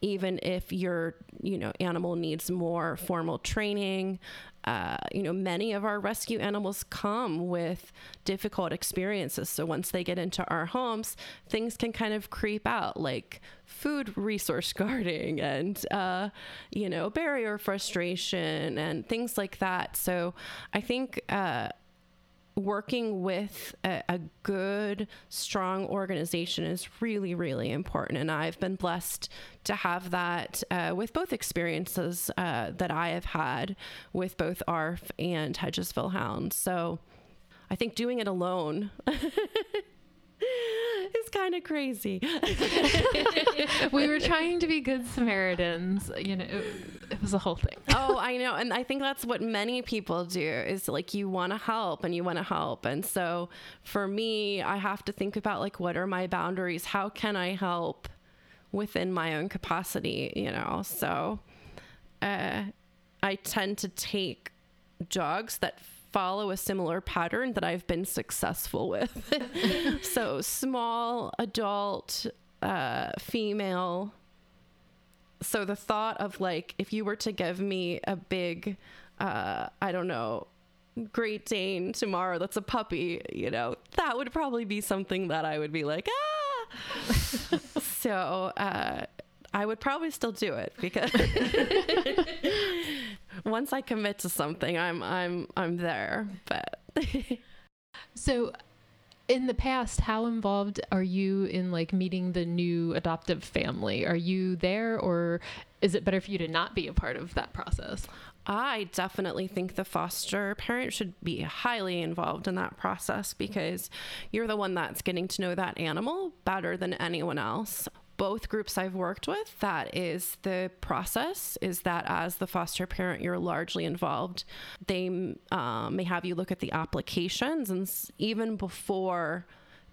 even if your you know animal needs more formal training uh, you know, many of our rescue animals come with difficult experiences. So once they get into our homes, things can kind of creep out, like food resource (laughs) guarding and, uh, you know, barrier frustration and things like that. So I think, uh, working with a, a, good, strong organization is really, really important. And I've been blessed to have that uh, with both experiences uh, that I have had with both ARF and Hedgesville Hounds. So I think doing it alone (laughs) (laughs) is kind of crazy. (laughs) we were trying to be good Samaritans. You know, it, it, was a whole thing. oh, I know. And I think that's what many people do is like you want to help and you want to help. And so for me, I have to think about like, what are my boundaries? How can I help within my own capacity, you know? So uh, I tend to take dogs that follow a similar pattern that I've been successful with. (laughs) so small, adult, uh, female. So the thought of like, if you were to give me a big, uh, I don't know, Great Dane tomorrow that's a puppy, you know, that would probably be something that I would be like, ah. (laughs) so uh, I would probably still do it because (laughs) once I commit to something, I'm I'm I'm there. But (laughs) so in the past, how involved are you in like meeting the new adoptive family? Are you there or is it better for you to not be a part of that process? I definitely think the foster parent should be highly involved in that process because you're the one that's getting to know that animal better than anyone else both groups I've worked with, that is the process is that as the foster parent, you're largely involved. They um, may have you look at the applications, and even before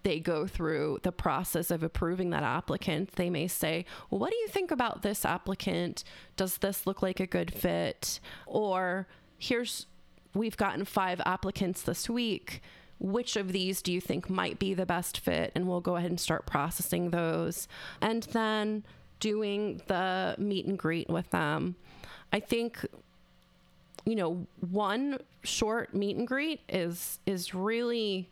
they go through the process of approving that applicant, they may say, well, What do you think about this applicant? Does this look like a good fit? Or here's, we've gotten five applicants this week which of these do you think might be the best fit? And we'll go ahead and start processing those. And then doing the meet and greet with them. I think you know, one short meet and greet is is really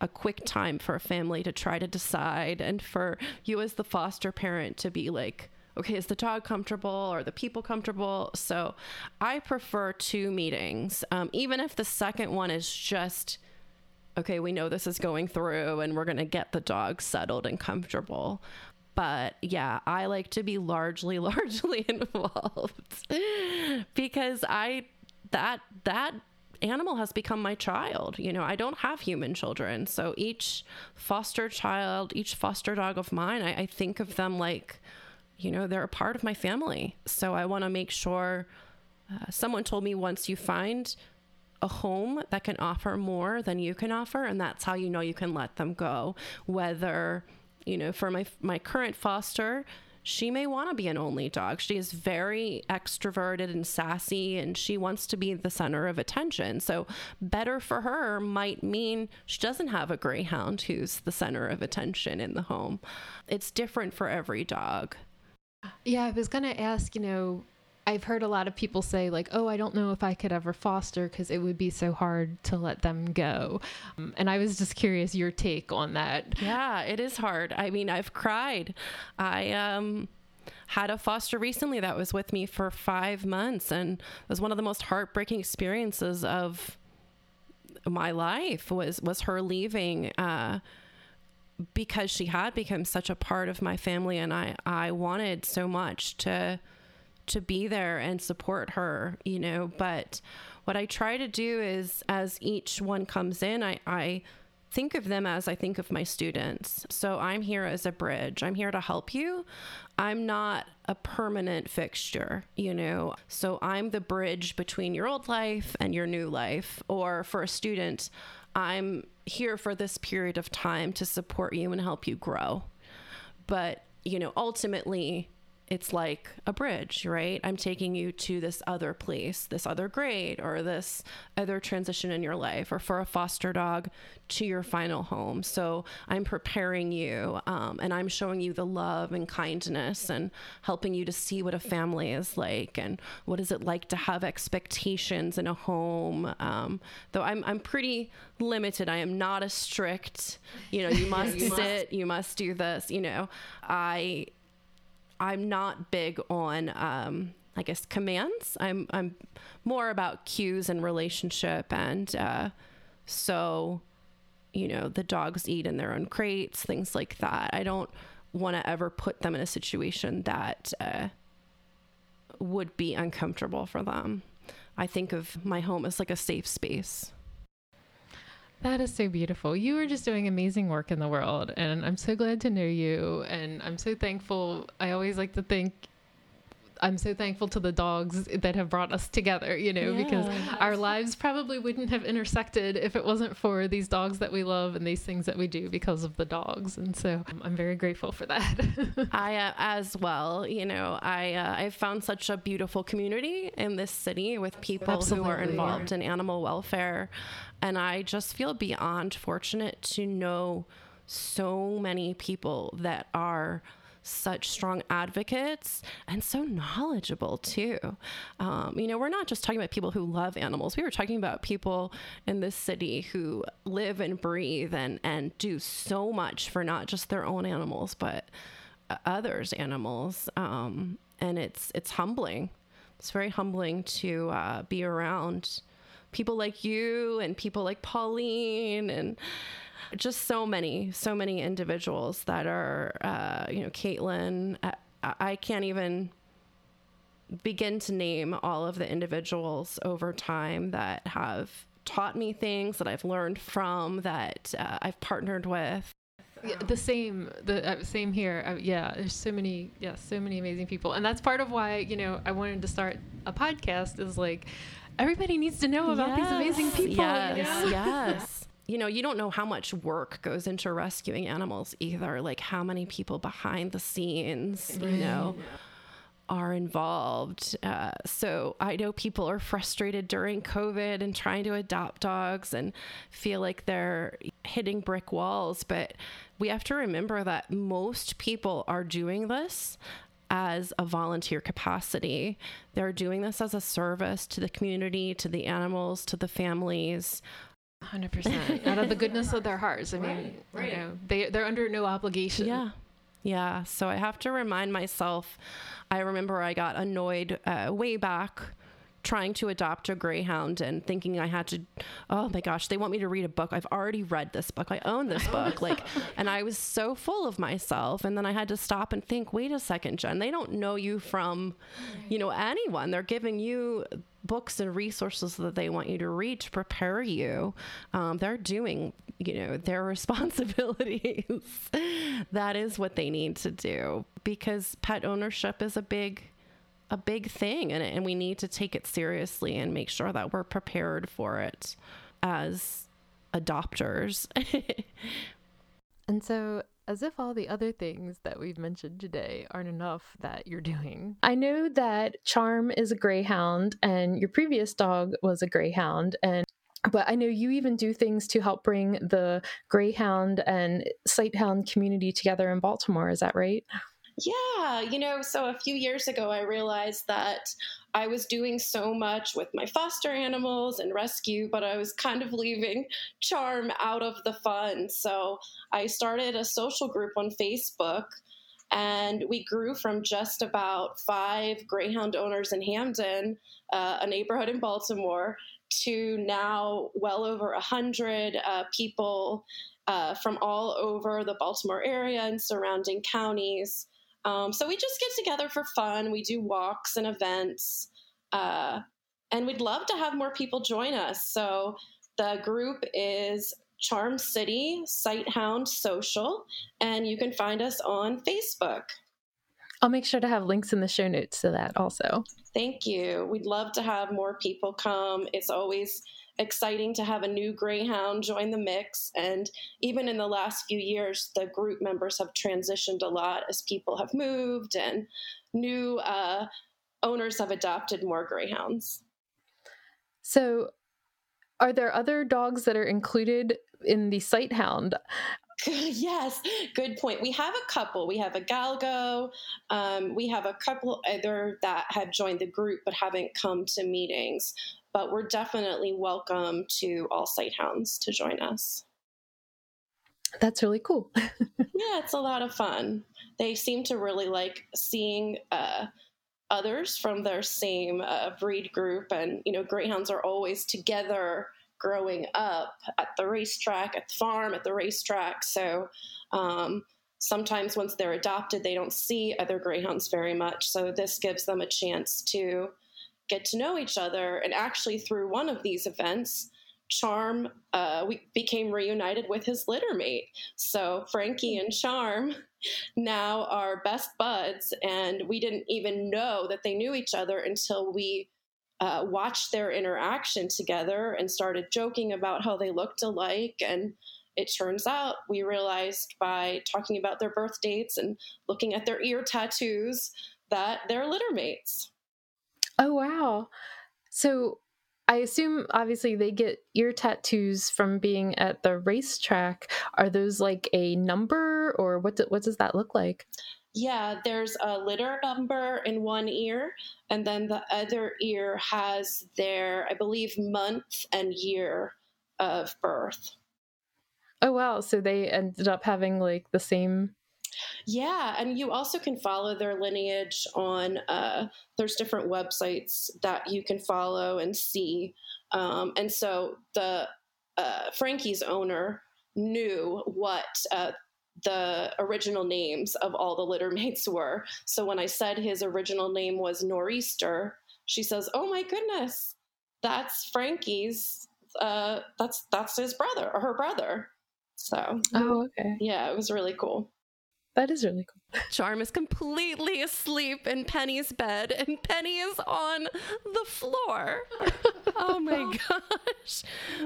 a quick time for a family to try to decide and for you as the foster parent to be like okay, is the dog comfortable? Are the people comfortable? So I prefer two meetings, um, even if the second one is just okay, we know this is going through and we're going to get the dog settled and comfortable. But yeah, I like to be largely, (laughs) largely involved (laughs) because I, that, that animal has become my child. You know, I don't have human children. So each foster child, each foster dog of mine, I, I think of them like, you know, they're a part of my family. So I want to make sure uh, someone told me once you find a home that can offer more than you can offer and that's how you know you can let them go whether you know for my my current foster she may want to be an only dog. She is very extroverted and sassy, and she wants to be the center of attention. So, better for her might mean she doesn't have a greyhound who's the center of attention in the home. It's different for every dog. Yeah, I was going to ask, you know, I've heard a lot of people say, like, oh, I don't know if I could ever foster because it would be so hard to let them go. Um, and I was just curious your take on that. Yeah, it is hard. I mean, I've cried. I, um, had a foster recently that was with me for five months and it was one of the most heartbreaking experiences of my life was was her leaving uh, because she had become such a part of my family and I I wanted so much to to be there and support her, you know. But what I try to do is, as each one comes in, I, I think of them as I think of my students. So I'm here as a bridge. I'm here to help you. I'm not a permanent fixture, you know. So I'm the bridge between your old life and your new life. Or for a student, I'm here for this period of time to support you and help you grow. But, you know, ultimately, it's like a bridge, right? I'm taking you to this other place, this other grade, or this other transition in your life, or for a foster dog to your final home. So I'm preparing you um, and I'm showing you the love and kindness and helping you to see what a family is like and what is it like to have expectations in a home. Um, though I'm, I'm pretty limited. I am not a strict, you know, you (laughs) must you sit, must. you must do this, you know. I I'm not big on um, I guess commands. I'm I'm more about cues and relationship and uh, so you know the dogs eat in their own crates, things like that. I don't want to ever put them in a situation that uh, would be uncomfortable for them. I think of my home as like a safe space. That is so beautiful. You are just doing amazing work in the world, and I'm so glad to know you. And I'm so thankful. I always like to think I'm so thankful to the dogs that have brought us together, you know, yeah, because absolutely. our lives probably wouldn't have intersected if it wasn't for these dogs that we love and these things that we do because of the dogs. And so I'm very grateful for that. (laughs) I, uh, as well, you know, I, uh, I've found such a beautiful community in this city with people absolutely. who are involved in animal welfare. And I just feel beyond fortunate to know so many people that are such strong advocates and so knowledgeable too. Um, you know, we're not just talking about people who love animals. We were talking about people in this city who live and breathe and and do so much for not just their own animals but others' animals. Um, and it's it's humbling. It's very humbling to uh, be around people like you and people like Pauline and just so many, so many individuals that are, uh, you know, Caitlin. I, I can't even begin to name all of the individuals over time that have taught me things that I've learned from, that uh, I've partnered with. Yeah, the same, the uh, same here. Uh, yeah, there's so many, yeah, so many amazing people, and that's part of why you know I wanted to start a podcast. Is like everybody needs to know about yes, these amazing people. Yes, you know? yes you know, you don't know how much work goes into rescuing animals either. Like how many people behind the scenes, you know, are involved. Uh, so I know people are frustrated during COVID and trying to adopt dogs and feel like they're hitting brick walls. But we have to remember that most people are doing this as a volunteer capacity. They're doing this as a service to the community, to the animals, to the families. Hundred percent out of the goodness of their hearts. I mean, right, you know, they they're under no obligation. Yeah, yeah. So I have to remind myself. I remember I got annoyed uh, way back trying to adopt a greyhound and thinking I had to oh my gosh they want me to read a book I've already read this book I own this book (laughs) like and I was so full of myself and then I had to stop and think wait a second Jen they don't know you from you know anyone they're giving you books and resources that they want you to read to prepare you um, they're doing you know their (laughs) responsibilities that is what they need to do because pet ownership is a big a big thing and, and we need to take it seriously and make sure that we're prepared for it as adopters. (laughs) and so, as if all the other things that we've mentioned today aren't enough that you're doing. I know that Charm is a greyhound and your previous dog was a greyhound and but I know you even do things to help bring the greyhound and sighthound community together in Baltimore, is that right? Yeah, you know, so a few years ago, I realized that I was doing so much with my foster animals and rescue, but I was kind of leaving charm out of the fun. So I started a social group on Facebook, and we grew from just about five Greyhound owners in Hampden, uh, a neighborhood in Baltimore, to now well over a hundred uh, people uh, from all over the Baltimore area and surrounding counties. Um, so we just get together for fun. We do walks and events. Uh, and we'd love to have more people join us. So the group is Charm City Sighthound Social, and you can find us on Facebook. I'll make sure to have links in the show notes to that also. Thank you. We'd love to have more people come. It's always exciting to have a new greyhound join the mix and even in the last few years the group members have transitioned a lot as people have moved and new uh, owners have adopted more greyhounds so are there other dogs that are included in the sighthound (laughs) yes, good point. We have a couple. We have a Galgo. Um, we have a couple other that have joined the group but haven't come to meetings but we're definitely welcome to all sighthounds to join us. That's really cool. (laughs) yeah, it's a lot of fun. They seem to really like seeing uh, others from their same uh, breed group, and you know, greyhounds are always together growing up at the racetrack, at the farm, at the racetrack. So um, sometimes once they're adopted, they don't see other greyhounds very much. So this gives them a chance to get to know each other. And actually, through one of these events, Charm uh, we became reunited with his litter mate. So Frankie and Charm now are best buds, and we didn't even know that they knew each other until we uh, watched their interaction together and started joking about how they looked alike. And it turns out we realized by talking about their birth dates and looking at their ear tattoos that they're litter mates. Oh, wow. So I assume obviously they get ear tattoos from being at the racetrack. Are those like a number or what, do, what does that look like? Yeah, there's a litter number in one ear, and then the other ear has their, I believe, month and year of birth. Oh, wow. So they ended up having like the same yeah, and you also can follow their lineage on. Uh, there's different websites that you can follow and see, um, and so the uh, Frankie's owner knew what uh, the original names of all the littermates were. So when I said his original name was Nor'easter, she says, "Oh my goodness, that's Frankie's. Uh, that's that's his brother or her brother." So, oh okay, yeah, it was really cool. That is really cool. (laughs) Charm is completely asleep in Penny's bed, and Penny is on the floor. (laughs) oh my gosh.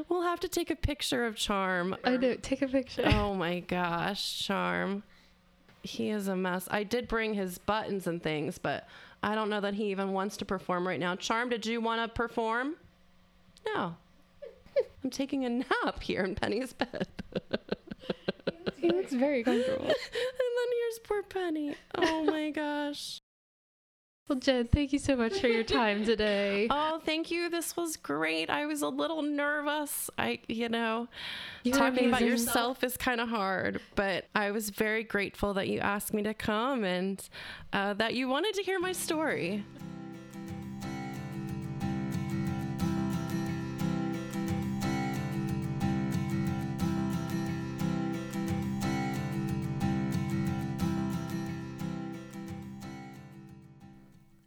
We'll have to take a picture of Charm. I know. Take a picture. Oh my gosh, Charm. He is a mess. I did bring his buttons and things, but I don't know that he even wants to perform right now. Charm, did you want to perform? No. I'm taking a nap here in Penny's bed. (laughs) he looks very comfortable. (laughs) and then here's poor Penny. Oh my (laughs) gosh. Well, Jen, thank you so much for your time today. (laughs) oh, thank you. This was great. I was a little nervous. I, you know, You're talking about yourself is kind of hard, but I was very grateful that you asked me to come and uh, that you wanted to hear my story.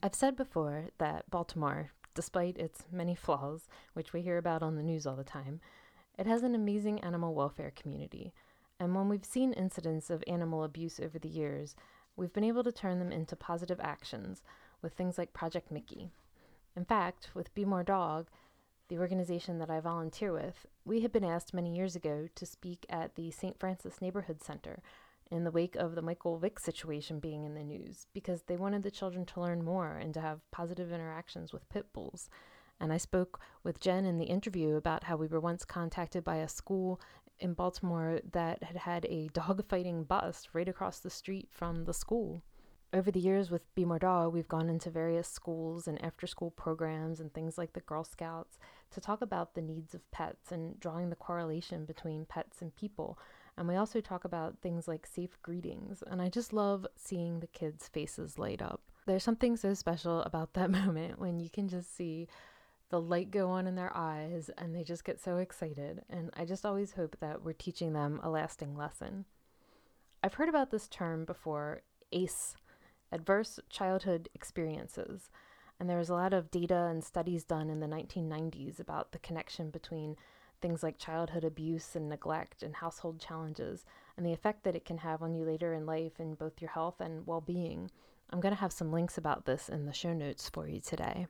I've said before that Baltimore, despite its many flaws, which we hear about on the news all the time, it has an amazing animal welfare community. And when we've seen incidents of animal abuse over the years, we've been able to turn them into positive actions with things like Project Mickey. In fact, with Be More Dog, the organization that I volunteer with, we had been asked many years ago to speak at the St. Francis Neighborhood Center in the wake of the Michael Vick situation being in the news because they wanted the children to learn more and to have positive interactions with pit bulls. And I spoke with Jen in the interview about how we were once contacted by a school in Baltimore that had had a dog fighting bus right across the street from the school. Over the years with Be More Dog, we've gone into various schools and after school programs and things like the Girl Scouts to talk about the needs of pets and drawing the correlation between pets and people. And we also talk about things like safe greetings. And I just love seeing the kids' faces light up. There's something so special about that (laughs) moment when you can just see the light go on in their eyes and they just get so excited. And I just always hope that we're teaching them a lasting lesson. I've heard about this term before ACE, Adverse Childhood Experiences. And there was a lot of data and studies done in the 1990s about the connection between things like childhood abuse and neglect and household challenges and the effect that it can have on you later in life in both your health and well being. I'm going to have some links about this in the show notes for you today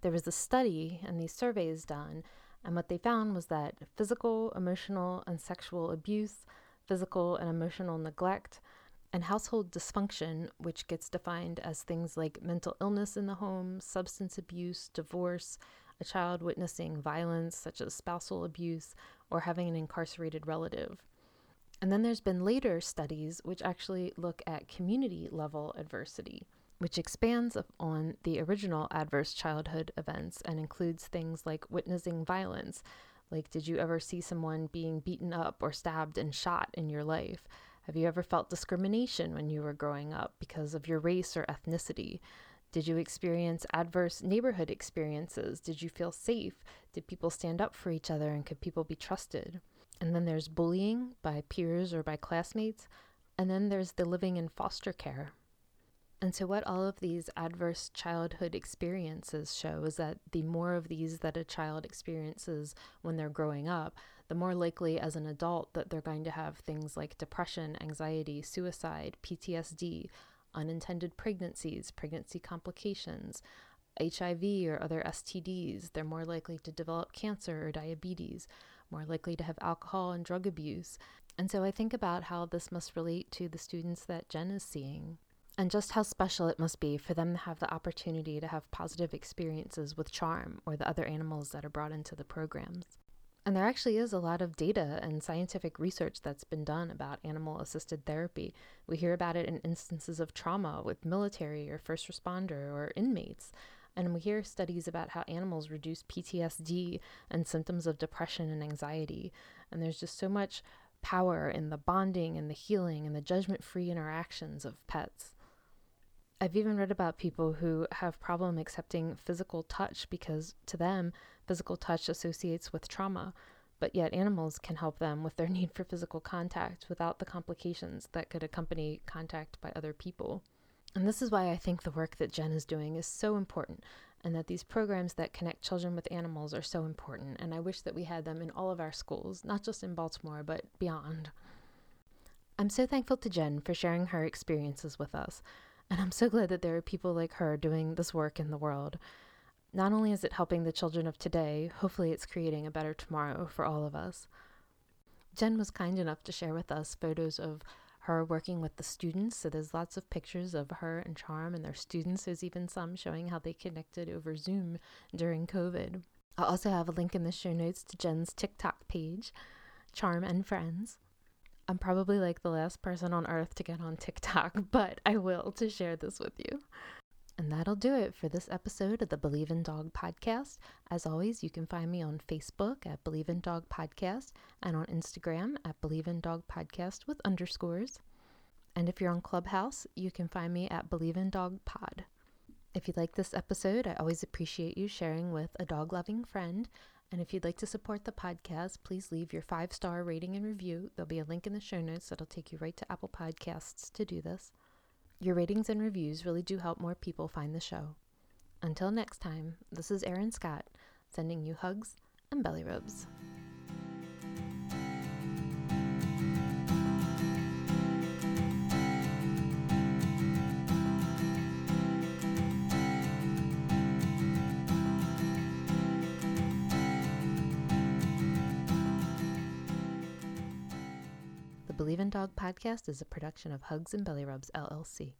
there was a study and these surveys done, and what they found was that physical, emotional, and sexual abuse, physical and emotional neglect, and household dysfunction, which gets defined as things like mental illness in the home, substance abuse, divorce, a child witnessing violence such as spousal abuse, or having an incarcerated relative. And then there's been later studies which actually look at community level adversity which expands on the original adverse childhood events and includes things like witnessing violence. Like, did you ever see someone being beaten up or stabbed and shot in your life? Have you ever felt discrimination when you were growing up because of your race or ethnicity? Did you experience adverse neighborhood experiences? Did you feel safe? Did people stand up for each other and could people be trusted? And then there's bullying by peers or by classmates. And then there's the living in foster care, and so, what all of these adverse childhood experiences show is that the more of these that a child experiences when they're growing up, the more likely as an adult that they're going to have things like depression, anxiety, suicide, PTSD, unintended pregnancies, pregnancy complications, HIV or other STDs. They're more likely to develop cancer or diabetes, more likely to have alcohol and drug abuse. And so I think about how this must relate to the students that Jen is seeing and just how special it must be for them to have the opportunity to have positive experiences with Charm or the other animals that are brought into the programs. And there actually is a lot of data and scientific research that's been done about animal assisted therapy. We hear about it in instances of trauma with military or first responder or inmates. And we hear studies about how animals reduce PTSD and symptoms of depression and anxiety. And there's just so much power in the bonding and the healing and the judgment free interactions of pets. I've even read about people who have problem accepting physical touch because to them physical touch associates with trauma, but yet animals can help them with their (laughs) need for physical contact without the complications that could accompany contact by other people. And this is why I think the work that Jen is doing is so important and that these programs that connect children with animals are so important and I wish that we had them in all of our schools, not just in Baltimore but beyond. I'm so thankful to Jen for sharing her experiences with us. And I'm so glad that there are people like her doing this work in the world. Not only is it helping the children of today, hopefully it's creating a better tomorrow for all of us. Jen was kind enough to share with us photos of her working with the students. So there's lots of pictures of her and Charm and their students. There's even some showing how they connected over Zoom during COVID. I'll also have a link in the show notes to Jen's TikTok page, Charm and Friends. I'm probably like the last person on earth to get on TikTok, (laughs) but I will to share this with you. And that'll do it for this episode of the Believe in Dog podcast. As always, you can find me on Facebook at Believe in Dog Podcast and on Instagram at Believe in Dog Podcast with underscores. And if you're on Clubhouse, you can find me at Believe in Dog Pod. If you like this episode, I always appreciate you sharing with a dog loving friend and if you'd like to support the podcast, please leave your five star rating and review. There'll be a link in the show notes that'll take you right to Apple Podcasts to do this. Your ratings and reviews really do help more people find the show. Until next time, this is Erin Scott, sending you hugs and belly rubs. Dog podcast is a production of Hugs and Belly Rubs LLC.